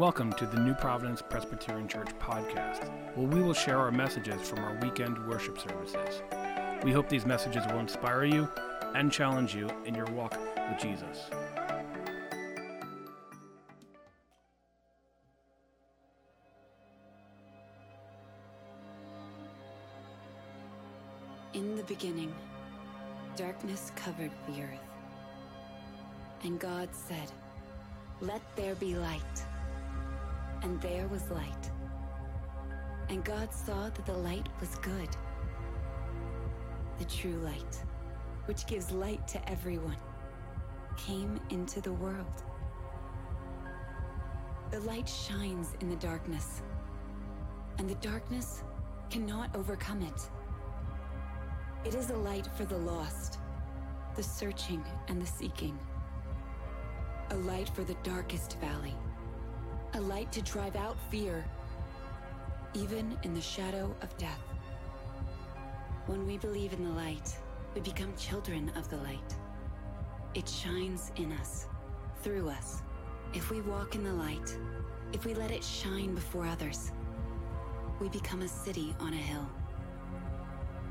Welcome to the New Providence Presbyterian Church podcast, where we will share our messages from our weekend worship services. We hope these messages will inspire you and challenge you in your walk with Jesus. In the beginning, darkness covered the earth. And God said, Let there be light. And there was light. And God saw that the light was good. The true light, which gives light to everyone, came into the world. The light shines in the darkness, and the darkness cannot overcome it. It is a light for the lost, the searching and the seeking. A light for the darkest valley. A light to drive out fear, even in the shadow of death. When we believe in the light, we become children of the light. It shines in us, through us. If we walk in the light, if we let it shine before others, we become a city on a hill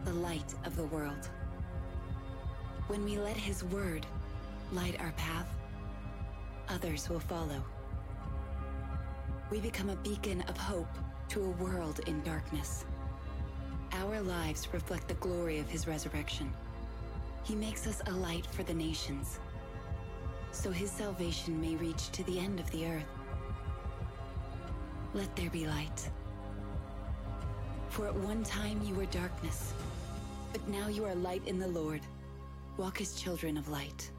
the light of the world. When we let His Word light our path, others will follow. We become a beacon of hope to a world in darkness. Our lives reflect the glory of His resurrection. He makes us a light for the nations, so His salvation may reach to the end of the earth. Let there be light. For at one time you were darkness, but now you are light in the Lord. Walk as children of light.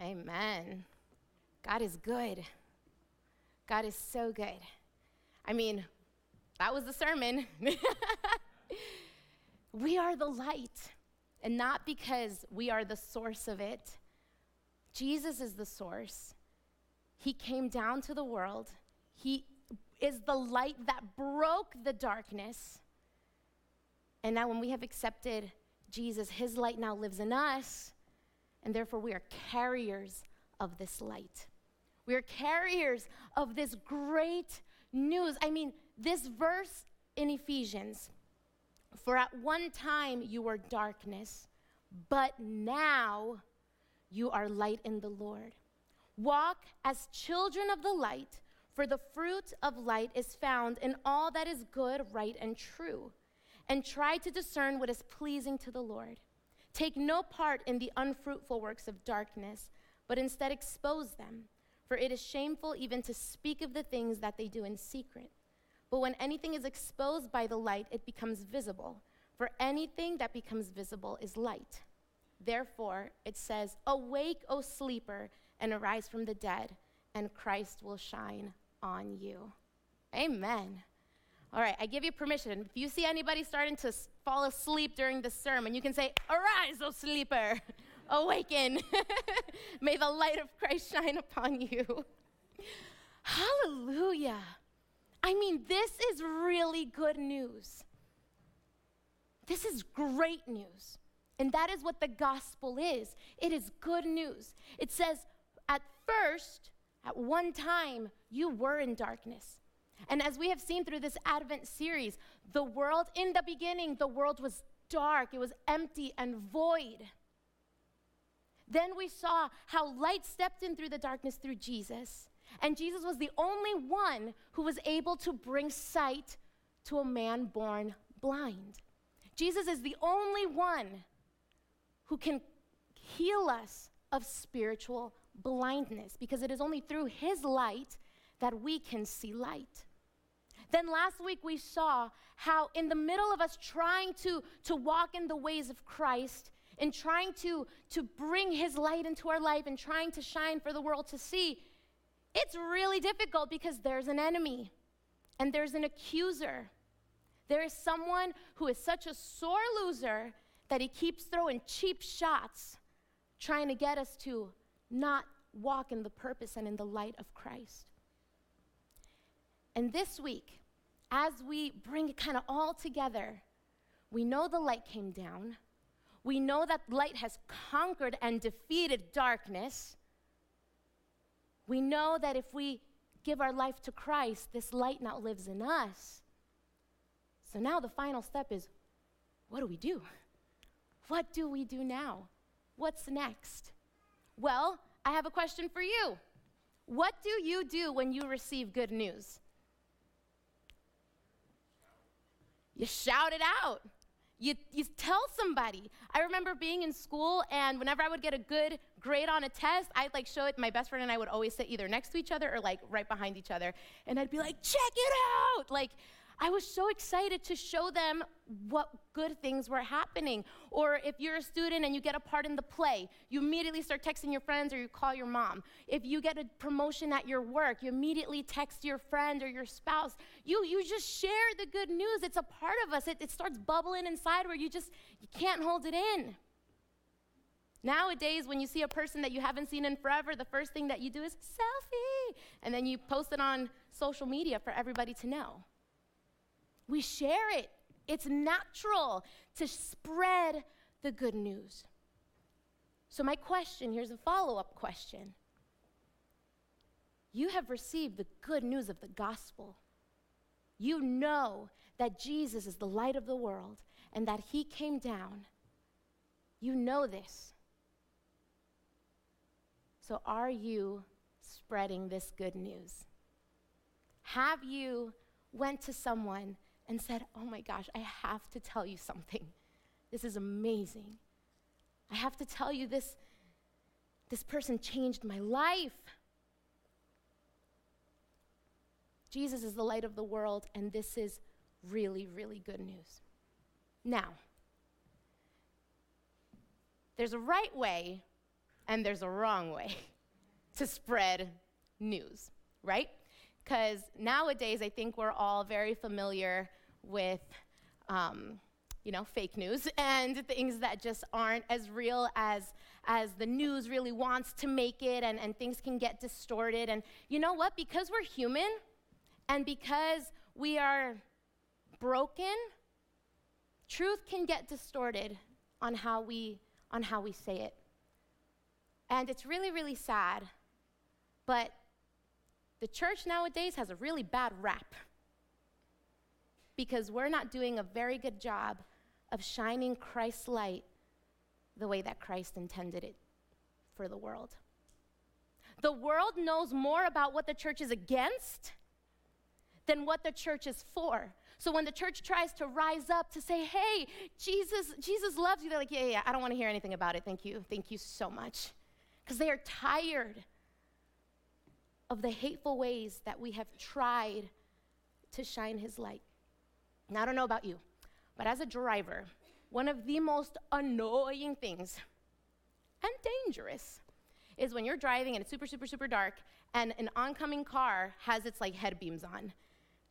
Amen. God is good. God is so good. I mean, that was the sermon. we are the light, and not because we are the source of it. Jesus is the source. He came down to the world. He is the light that broke the darkness. And now, when we have accepted Jesus, his light now lives in us, and therefore we are carriers of this light. We are carriers of this great news. I mean, this verse in Ephesians for at one time you were darkness, but now you are light in the Lord. Walk as children of the light, for the fruit of light is found in all that is good, right, and true. And try to discern what is pleasing to the Lord. Take no part in the unfruitful works of darkness, but instead expose them. For it is shameful even to speak of the things that they do in secret. But when anything is exposed by the light, it becomes visible. For anything that becomes visible is light. Therefore, it says, Awake, O sleeper, and arise from the dead, and Christ will shine on you. Amen. All right, I give you permission. If you see anybody starting to fall asleep during the sermon, you can say, Arise, O sleeper, awaken. May the light of Christ shine upon you. Hallelujah. I mean, this is really good news. This is great news. And that is what the gospel is it is good news. It says, at first, at one time, you were in darkness. And as we have seen through this Advent series, the world, in the beginning, the world was dark, it was empty and void. Then we saw how light stepped in through the darkness through Jesus. And Jesus was the only one who was able to bring sight to a man born blind. Jesus is the only one who can heal us of spiritual blindness because it is only through his light that we can see light. Then last week we saw how, in the middle of us trying to, to walk in the ways of Christ and trying to, to bring his light into our life and trying to shine for the world to see, it's really difficult because there's an enemy and there's an accuser. There is someone who is such a sore loser that he keeps throwing cheap shots, trying to get us to not walk in the purpose and in the light of Christ. And this week, as we bring it kind of all together, we know the light came down. We know that light has conquered and defeated darkness. We know that if we give our life to Christ, this light now lives in us. So now the final step is what do we do? What do we do now? What's next? Well, I have a question for you. What do you do when you receive good news? You shout it out. You, you tell somebody. I remember being in school, and whenever I would get a good grade on a test, I'd like show it. My best friend and I would always sit either next to each other or like right behind each other. And I'd be like, check it out. Like, I was so excited to show them what good things were happening. Or if you're a student and you get a part in the play, you immediately start texting your friends or you call your mom. If you get a promotion at your work, you immediately text your friend or your spouse. You, you just share the good news. It's a part of us. It, it starts bubbling inside where you just you can't hold it in. Nowadays, when you see a person that you haven't seen in forever, the first thing that you do is selfie. And then you post it on social media for everybody to know. We share it. It's natural to spread the good news. So, my question here's a follow up question. You have received the good news of the gospel. You know that Jesus is the light of the world and that he came down. You know this. So, are you spreading this good news? Have you went to someone and said, Oh my gosh, I have to tell you something. This is amazing. I have to tell you this. This person changed my life. Jesus is the light of the world, and this is really, really good news. Now, there's a right way and there's a wrong way to spread news, right? Because nowadays, I think we're all very familiar with, um, you know, fake news and things that just aren't as real as, as the news really wants to make it, and, and things can get distorted. And you know what? Because we're human and because we are broken, truth can get distorted on how we, on how we say it. And it's really, really sad, but the church nowadays has a really bad rap because we're not doing a very good job of shining Christ's light the way that Christ intended it for the world. The world knows more about what the church is against than what the church is for. So when the church tries to rise up to say, "Hey, Jesus, Jesus loves you," they're like, "Yeah, yeah, I don't want to hear anything about it. Thank you, thank you so much," because they are tired of the hateful ways that we have tried to shine His light. Now, I don't know about you, but as a driver, one of the most annoying things and dangerous is when you're driving and it's super, super, super dark and an oncoming car has its like head beams on.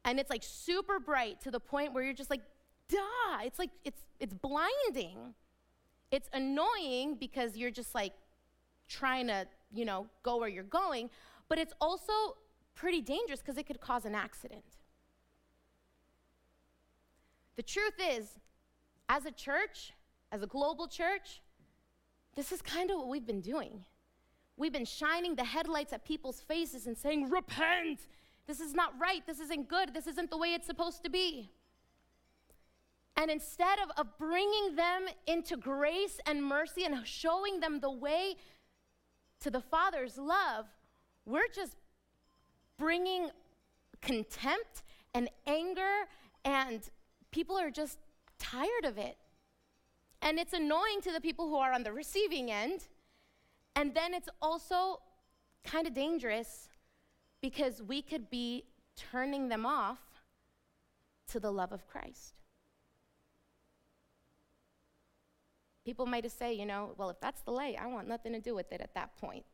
And it's like super bright to the point where you're just like, duh, it's like, it's, it's blinding. It's annoying because you're just like trying to, you know, go where you're going, but it's also pretty dangerous because it could cause an accident. The truth is, as a church, as a global church, this is kind of what we've been doing. We've been shining the headlights at people's faces and saying, Repent! This is not right. This isn't good. This isn't the way it's supposed to be. And instead of, of bringing them into grace and mercy and showing them the way to the Father's love, we're just bringing contempt and anger and people are just tired of it. And it's annoying to the people who are on the receiving end. And then it's also kind of dangerous because we could be turning them off to the love of Christ. People might say, you know, well, if that's the light, I want nothing to do with it at that point.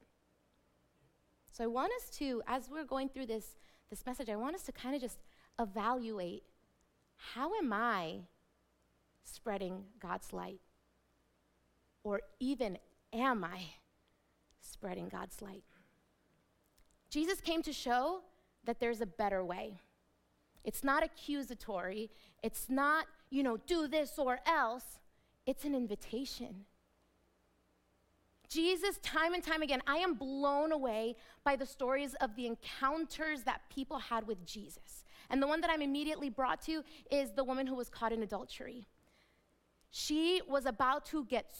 So I want us to, as we're going through this, this message, I want us to kind of just evaluate how am I spreading God's light? Or even am I spreading God's light? Jesus came to show that there's a better way. It's not accusatory. It's not, you know, do this or else. It's an invitation. Jesus, time and time again, I am blown away by the stories of the encounters that people had with Jesus. And the one that I'm immediately brought to is the woman who was caught in adultery. She was about to get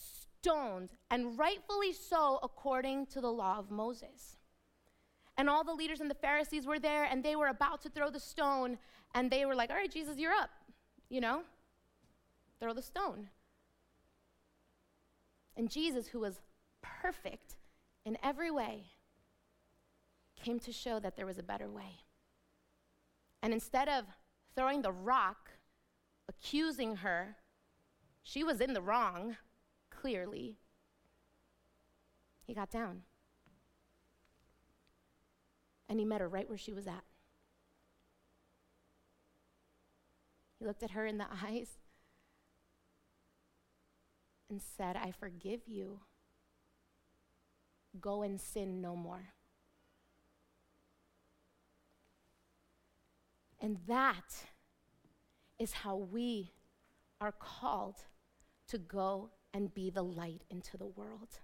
stoned, and rightfully so, according to the law of Moses. And all the leaders and the Pharisees were there, and they were about to throw the stone, and they were like, All right, Jesus, you're up. You know, throw the stone. And Jesus, who was perfect in every way, came to show that there was a better way. And instead of throwing the rock, accusing her, she was in the wrong, clearly. He got down. And he met her right where she was at. He looked at her in the eyes and said, I forgive you. Go and sin no more. And that is how we are called to go and be the light into the world.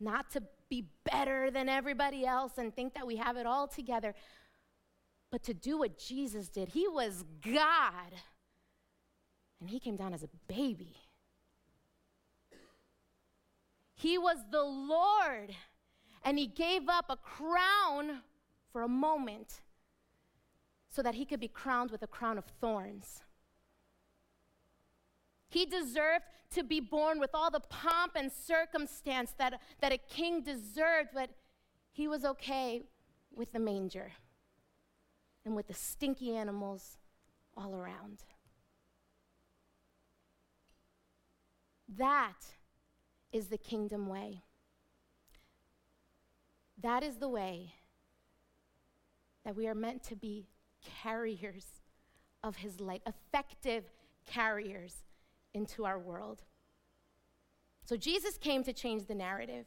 Not to be better than everybody else and think that we have it all together, but to do what Jesus did. He was God, and He came down as a baby. He was the Lord, and He gave up a crown for a moment so that He could be crowned with a crown of thorns. He deserved to be born with all the pomp and circumstance that, that a king deserved, but he was okay with the manger and with the stinky animals all around. That is the kingdom way. That is the way that we are meant to be carriers of his light, effective carriers into our world. So Jesus came to change the narrative,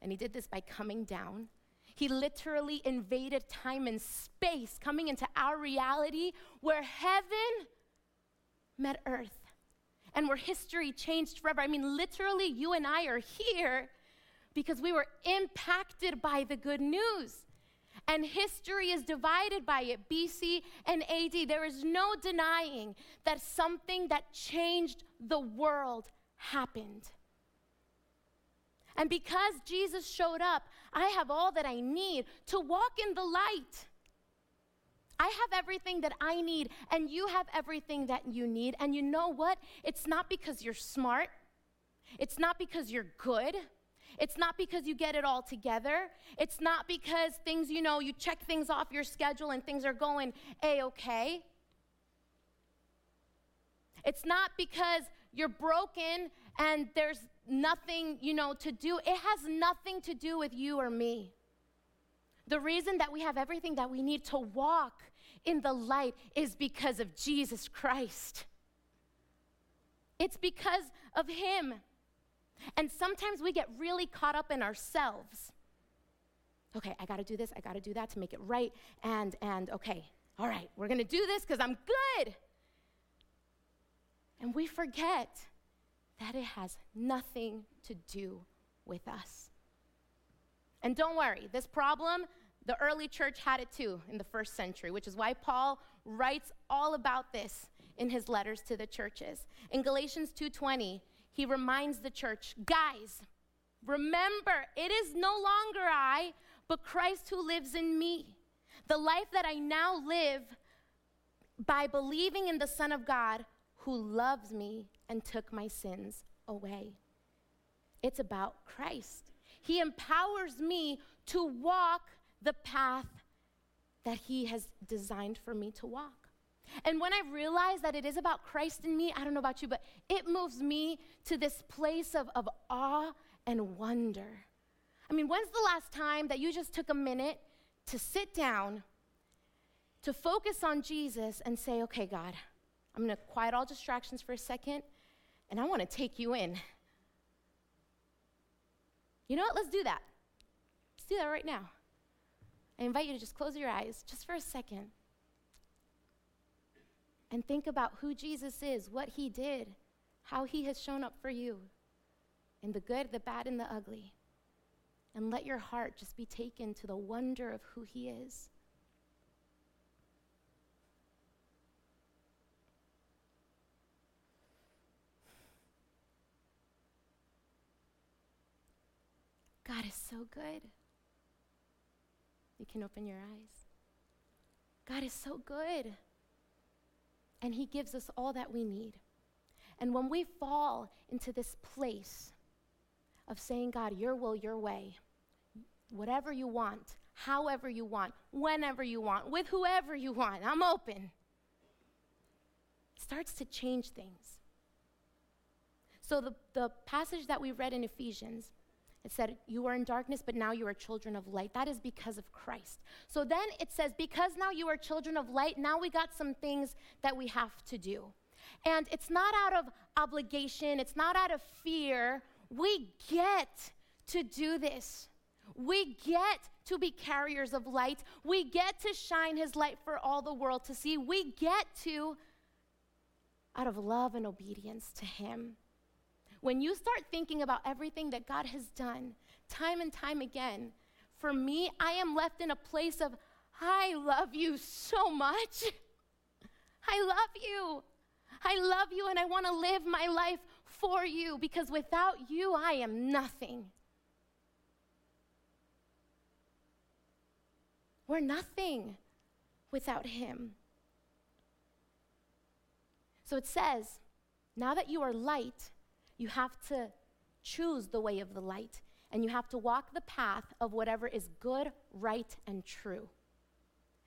and he did this by coming down. He literally invaded time and space, coming into our reality where heaven met earth and where history changed forever. I mean, literally, you and I are here because we were impacted by the good news. And history is divided by it, BC and AD. There is no denying that something that changed the world happened. And because Jesus showed up, I have all that I need to walk in the light. I have everything that I need, and you have everything that you need. And you know what? It's not because you're smart, it's not because you're good. It's not because you get it all together. It's not because things, you know, you check things off your schedule and things are going a okay. It's not because you're broken and there's nothing, you know, to do. It has nothing to do with you or me. The reason that we have everything that we need to walk in the light is because of Jesus Christ. It's because of Him. And sometimes we get really caught up in ourselves. Okay, I gotta do this, I gotta do that to make it right. And, and okay, all right, we're gonna do this because I'm good. And we forget that it has nothing to do with us. And don't worry, this problem, the early church had it too in the first century, which is why Paul writes all about this in his letters to the churches. In Galatians 2:20, he reminds the church, guys, remember, it is no longer I, but Christ who lives in me. The life that I now live by believing in the Son of God who loves me and took my sins away. It's about Christ. He empowers me to walk the path that He has designed for me to walk. And when I realize that it is about Christ in me, I don't know about you, but it moves me to this place of, of awe and wonder. I mean, when's the last time that you just took a minute to sit down, to focus on Jesus, and say, okay, God, I'm going to quiet all distractions for a second, and I want to take you in. You know what? Let's do that. Let's do that right now. I invite you to just close your eyes just for a second. And think about who Jesus is, what he did, how he has shown up for you in the good, the bad, and the ugly. And let your heart just be taken to the wonder of who he is. God is so good. You can open your eyes. God is so good. And He gives us all that we need. And when we fall into this place of saying, God, your will, your way, whatever you want, however you want, whenever you want, with whoever you want, I'm open, starts to change things. So, the, the passage that we read in Ephesians it said, You are in darkness, but now you are children of light. That is because of Christ. So then it says, Because now you are children of light, now we got some things that we have to do. And it's not out of obligation, it's not out of fear. We get to do this. We get to be carriers of light. We get to shine his light for all the world to see. We get to, out of love and obedience to him. When you start thinking about everything that God has done time and time again, for me, I am left in a place of, I love you so much. I love you. I love you and I want to live my life for you because without you, I am nothing. We're nothing without Him. So it says, now that you are light, you have to choose the way of the light, and you have to walk the path of whatever is good, right, and true.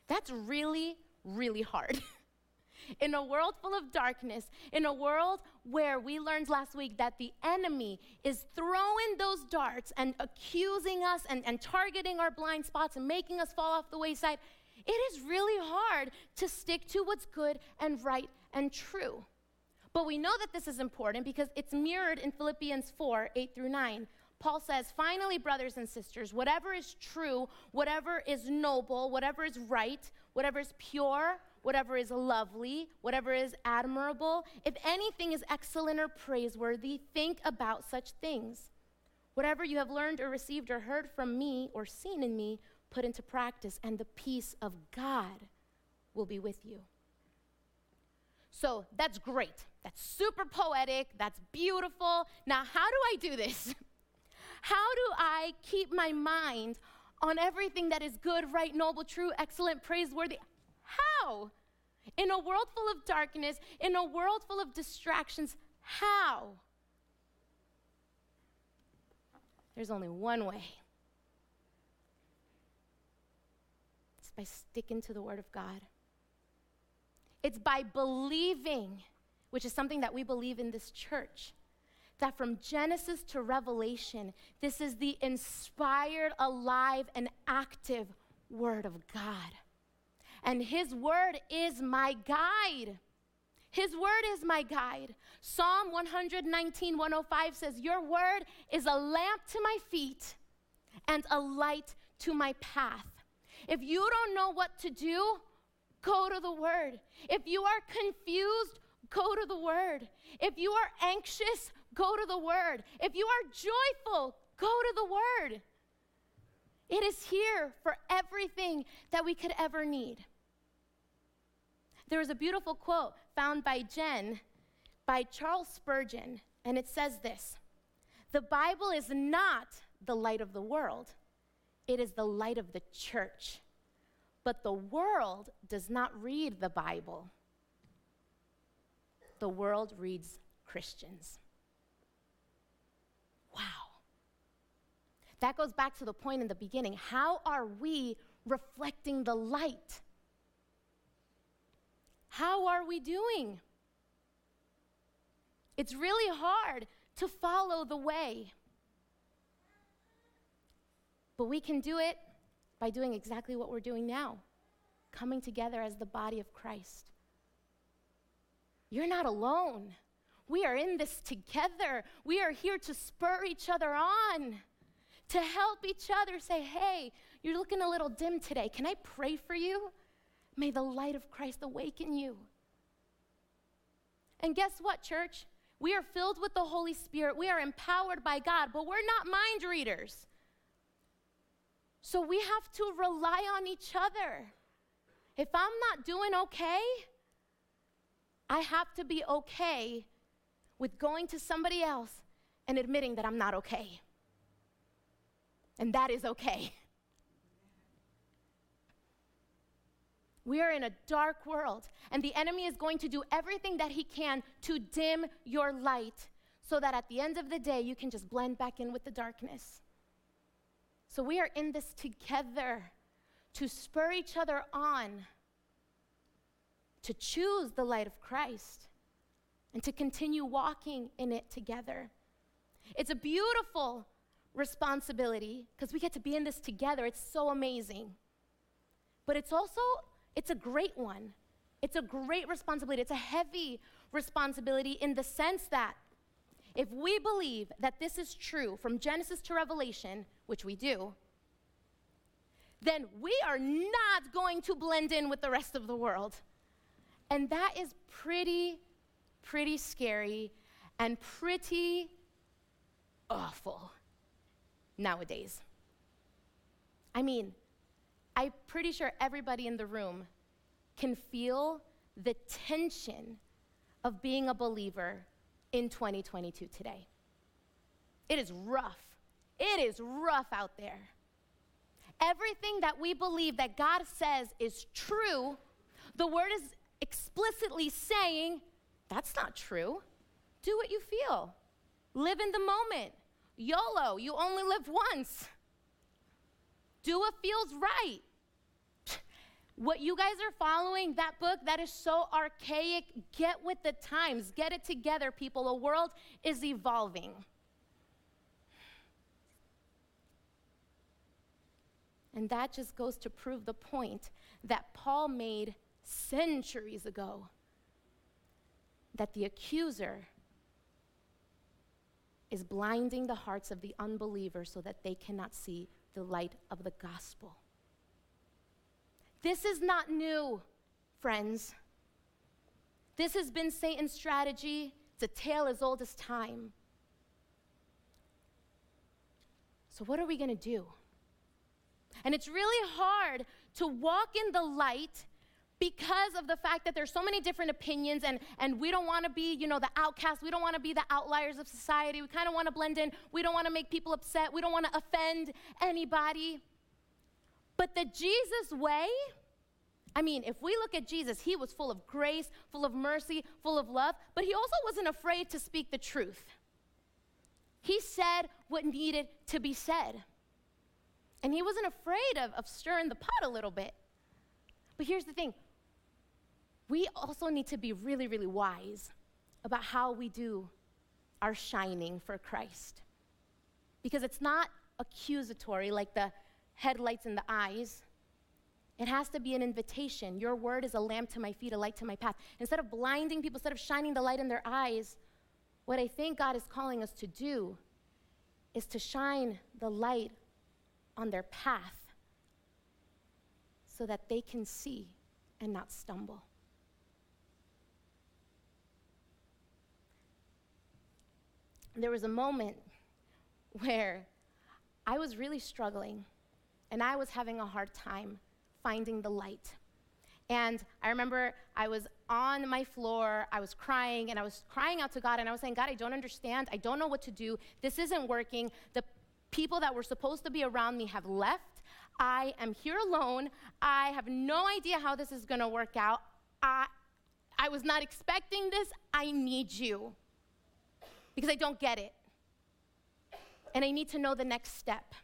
That's really, really hard. in a world full of darkness, in a world where we learned last week that the enemy is throwing those darts and accusing us and, and targeting our blind spots and making us fall off the wayside, it is really hard to stick to what's good and right and true. But we know that this is important because it's mirrored in Philippians 4 8 through 9. Paul says, Finally, brothers and sisters, whatever is true, whatever is noble, whatever is right, whatever is pure, whatever is lovely, whatever is admirable, if anything is excellent or praiseworthy, think about such things. Whatever you have learned or received or heard from me or seen in me, put into practice, and the peace of God will be with you. So that's great. That's super poetic. That's beautiful. Now, how do I do this? How do I keep my mind on everything that is good, right, noble, true, excellent, praiseworthy? How? In a world full of darkness, in a world full of distractions, how? There's only one way. It's by sticking to the Word of God. It's by believing, which is something that we believe in this church, that from Genesis to Revelation, this is the inspired, alive, and active Word of God. And His Word is my guide. His Word is my guide. Psalm 119, 105 says, Your Word is a lamp to my feet and a light to my path. If you don't know what to do, go to the Word. If you are confused, go to the Word. If you are anxious, go to the Word. If you are joyful, go to the Word. It is here for everything that we could ever need. There is a beautiful quote found by Jen by Charles Spurgeon, and it says this The Bible is not the light of the world, it is the light of the church. But the world does not read the Bible, the world reads Christians. Wow. That goes back to the point in the beginning. How are we reflecting the light? How are we doing? It's really hard to follow the way. But we can do it by doing exactly what we're doing now coming together as the body of Christ. You're not alone. We are in this together. We are here to spur each other on, to help each other say, hey, you're looking a little dim today. Can I pray for you? May the light of Christ awaken you. And guess what, church? We are filled with the Holy Spirit. We are empowered by God, but we're not mind readers. So we have to rely on each other. If I'm not doing okay, I have to be okay with going to somebody else and admitting that I'm not okay. And that is okay. We are in a dark world, and the enemy is going to do everything that he can to dim your light so that at the end of the day, you can just blend back in with the darkness. So we are in this together to spur each other on to choose the light of Christ and to continue walking in it together. It's a beautiful responsibility because we get to be in this together. It's so amazing. But it's also it's a great one. It's a great responsibility. It's a heavy responsibility in the sense that if we believe that this is true from Genesis to Revelation, which we do, then we are not going to blend in with the rest of the world. And that is pretty, pretty scary and pretty awful nowadays. I mean, I'm pretty sure everybody in the room can feel the tension of being a believer in 2022 today. It is rough. It is rough out there. Everything that we believe that God says is true, the word is explicitly saying that's not true. Do what you feel, live in the moment. YOLO, you only live once. Do what feels right. What you guys are following, that book, that is so archaic. Get with the times, get it together, people. The world is evolving. And that just goes to prove the point that Paul made centuries ago that the accuser is blinding the hearts of the unbelievers so that they cannot see the light of the gospel. This is not new, friends. This has been Satan's strategy. It's a tale as old as time. So, what are we going to do? And it's really hard to walk in the light because of the fact that there's so many different opinions and, and we don't want to be you know the outcasts we don't want to be the outliers of society we kind of want to blend in we don't want to make people upset we don't want to offend anybody but the jesus way i mean if we look at jesus he was full of grace full of mercy full of love but he also wasn't afraid to speak the truth. He said what needed to be said. And he wasn't afraid of, of stirring the pot a little bit. But here's the thing. We also need to be really, really wise about how we do our shining for Christ. Because it's not accusatory like the headlights in the eyes. It has to be an invitation. Your word is a lamp to my feet, a light to my path. Instead of blinding people, instead of shining the light in their eyes, what I think God is calling us to do is to shine the light on their path so that they can see and not stumble. there was a moment where I was really struggling and I was having a hard time finding the light. And I remember I was on my floor, I was crying, and I was crying out to God, and I was saying, God, I don't understand. I don't know what to do. This isn't working. The people that were supposed to be around me have left. I am here alone. I have no idea how this is going to work out. I, I was not expecting this. I need you because I don't get it. And I need to know the next step.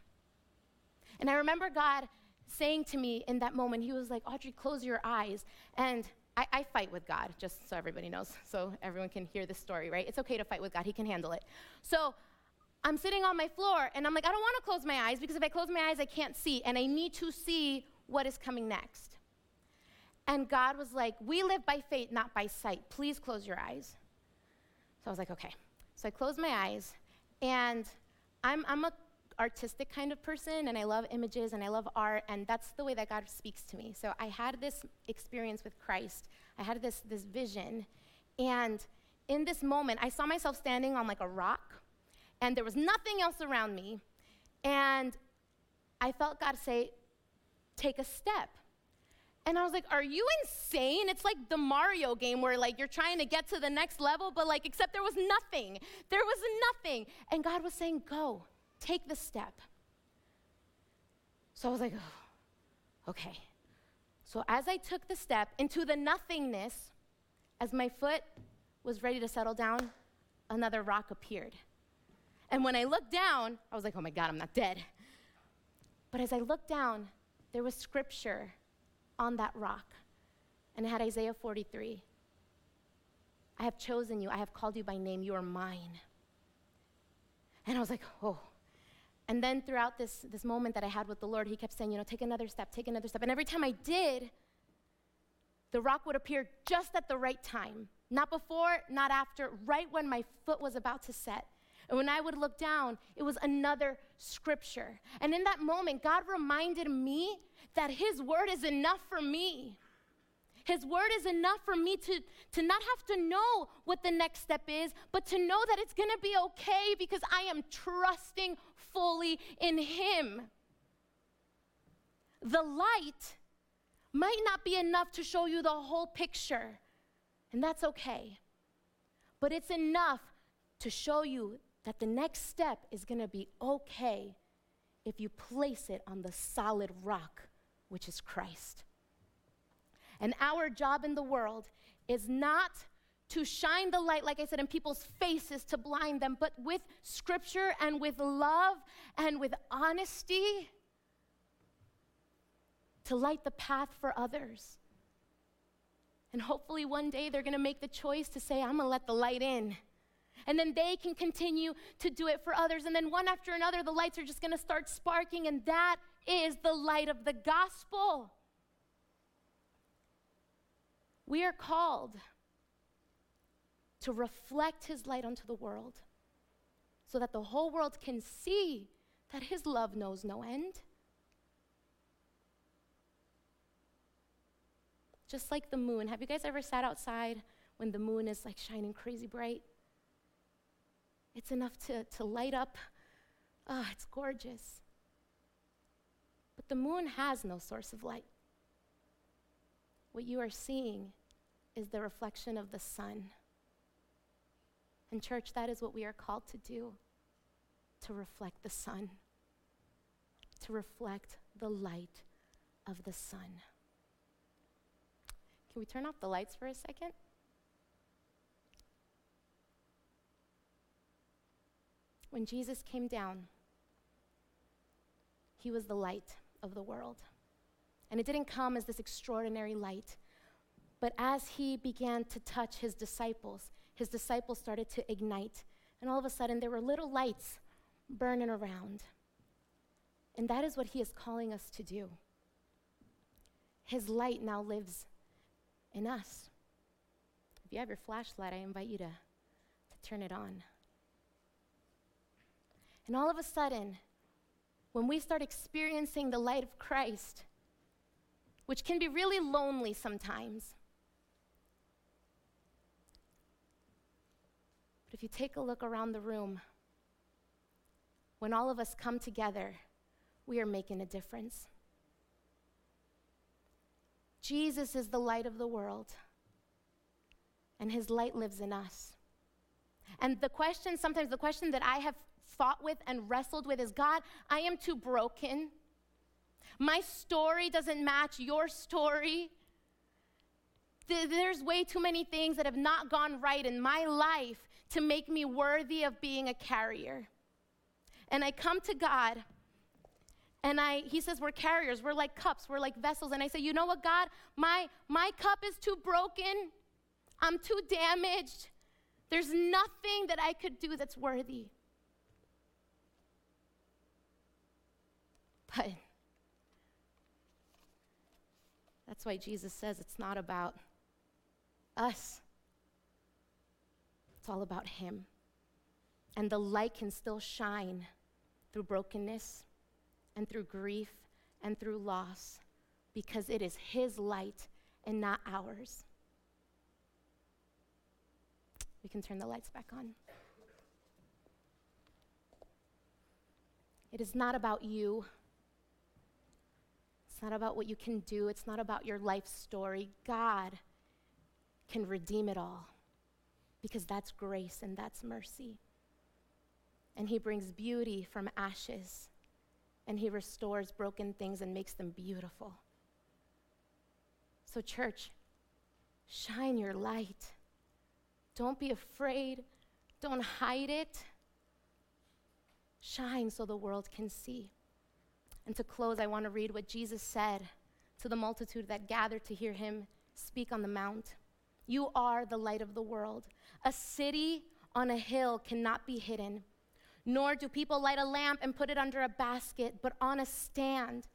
And I remember God saying to me in that moment, He was like, Audrey, close your eyes. And I, I, fight with God, just so everybody knows, so everyone can hear this story, right? It's okay to fight with God, He can handle it. So I'm sitting on my floor, and I'm like, I don't want to close my eyes because if I close my eyes, I can't see, and I need to see what is coming next. And God was like, We live by faith, not by sight. Please close your eyes. So I was like, Okay. So I closed my eyes, and I'm, I'm a artistic kind of person, and I love images and I love art, and that's the way that God speaks to me. So I had this experience with Christ. I had this, this vision, and in this moment, I saw myself standing on like a rock, and there was nothing else around me. And I felt God say, Take a step. And I was like, Are you insane? It's like the Mario game where like you're trying to get to the next level, but like, except there was nothing. There was nothing. And God was saying, Go, take the step. So I was like, oh, okay. So as I took the step into the nothingness, as my foot was ready to settle down, another rock appeared. And when I looked down, I was like, oh my God, I'm not dead. But as I looked down, there was scripture on that rock, and it had Isaiah 43. I have chosen you, I have called you by name, you are mine. And I was like, oh. And then throughout this, this moment that I had with the Lord, He kept saying, you know, take another step, take another step. And every time I did, the rock would appear just at the right time. Not before, not after, right when my foot was about to set. And when I would look down, it was another scripture. And in that moment, God reminded me that His word is enough for me. His word is enough for me to, to not have to know what the next step is, but to know that it's gonna be okay because I am trusting fully in Him. The light might not be enough to show you the whole picture, and that's okay. But it's enough to show you that the next step is gonna be okay if you place it on the solid rock, which is Christ. And our job in the world is not to shine the light, like I said, in people's faces to blind them, but with scripture and with love and with honesty to light the path for others. And hopefully, one day they're gonna make the choice to say, I'm gonna let the light in. And then they can continue to do it for others. And then one after another, the lights are just gonna start sparking. And that is the light of the gospel. We are called to reflect his light onto the world so that the whole world can see that his love knows no end. Just like the moon. Have you guys ever sat outside when the moon is like shining crazy bright? It's enough to, to light up. Ah, oh, it's gorgeous. But the moon has no source of light. What you are seeing is the reflection of the sun. And, church, that is what we are called to do to reflect the sun, to reflect the light of the sun. Can we turn off the lights for a second? When Jesus came down, he was the light of the world. And it didn't come as this extraordinary light, but as he began to touch his disciples, his disciples started to ignite. And all of a sudden, there were little lights burning around. And that is what he is calling us to do. His light now lives in us. If you have your flashlight, I invite you to, to turn it on. And all of a sudden, when we start experiencing the light of Christ, which can be really lonely sometimes, if you take a look around the room, when all of us come together, we are making a difference. Jesus is the light of the world, and his light lives in us. And the question, sometimes the question that I have fought with and wrestled with is God, I am too broken. My story doesn't match your story. There's way too many things that have not gone right in my life to make me worthy of being a carrier. And I come to God and I he says we're carriers, we're like cups, we're like vessels and I say, "You know what, God? My my cup is too broken. I'm too damaged. There's nothing that I could do that's worthy." But that's why Jesus says it's not about us. It's all about Him. And the light can still shine through brokenness and through grief and through loss because it is His light and not ours. We can turn the lights back on. It is not about you. It's not about what you can do. It's not about your life story. God can redeem it all because that's grace and that's mercy. And He brings beauty from ashes and He restores broken things and makes them beautiful. So, church, shine your light. Don't be afraid. Don't hide it. Shine so the world can see. And to close, I want to read what Jesus said to the multitude that gathered to hear him speak on the mount. You are the light of the world. A city on a hill cannot be hidden, nor do people light a lamp and put it under a basket, but on a stand.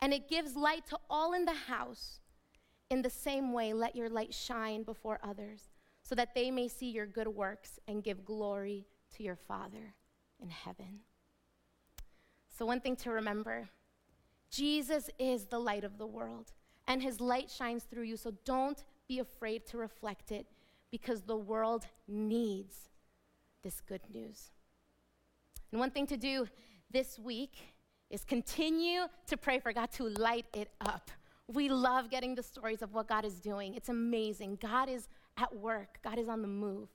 And it gives light to all in the house. In the same way, let your light shine before others, so that they may see your good works and give glory to your Father in heaven. So, one thing to remember Jesus is the light of the world, and his light shines through you. So, don't be afraid to reflect it because the world needs this good news. And one thing to do this week is continue to pray for God to light it up. We love getting the stories of what God is doing. It's amazing. God is at work, God is on the move.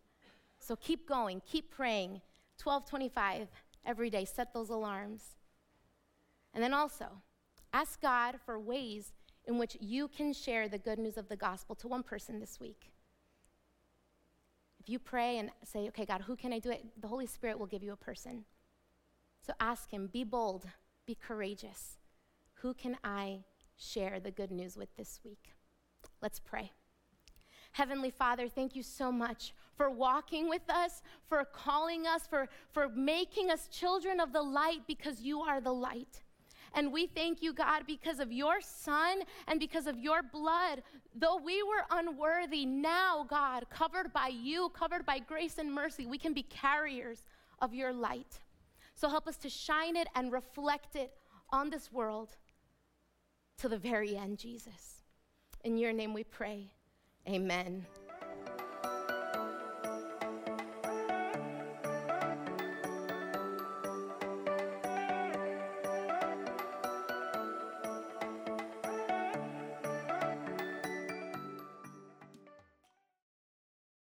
So keep going, keep praying. 1225 every day, set those alarms. And then also, ask God for ways in which you can share the good news of the gospel to one person this week. If you pray and say, okay, God, who can I do it? The Holy Spirit will give you a person. So ask Him, be bold, be courageous. Who can I share the good news with this week? Let's pray. Heavenly Father, thank you so much for walking with us, for calling us, for, for making us children of the light because you are the light. And we thank you, God, because of your Son and because of your blood. Though we were unworthy, now, God, covered by you, covered by grace and mercy, we can be carriers of your light. So help us to shine it and reflect it on this world to the very end, Jesus. In your name we pray. Amen.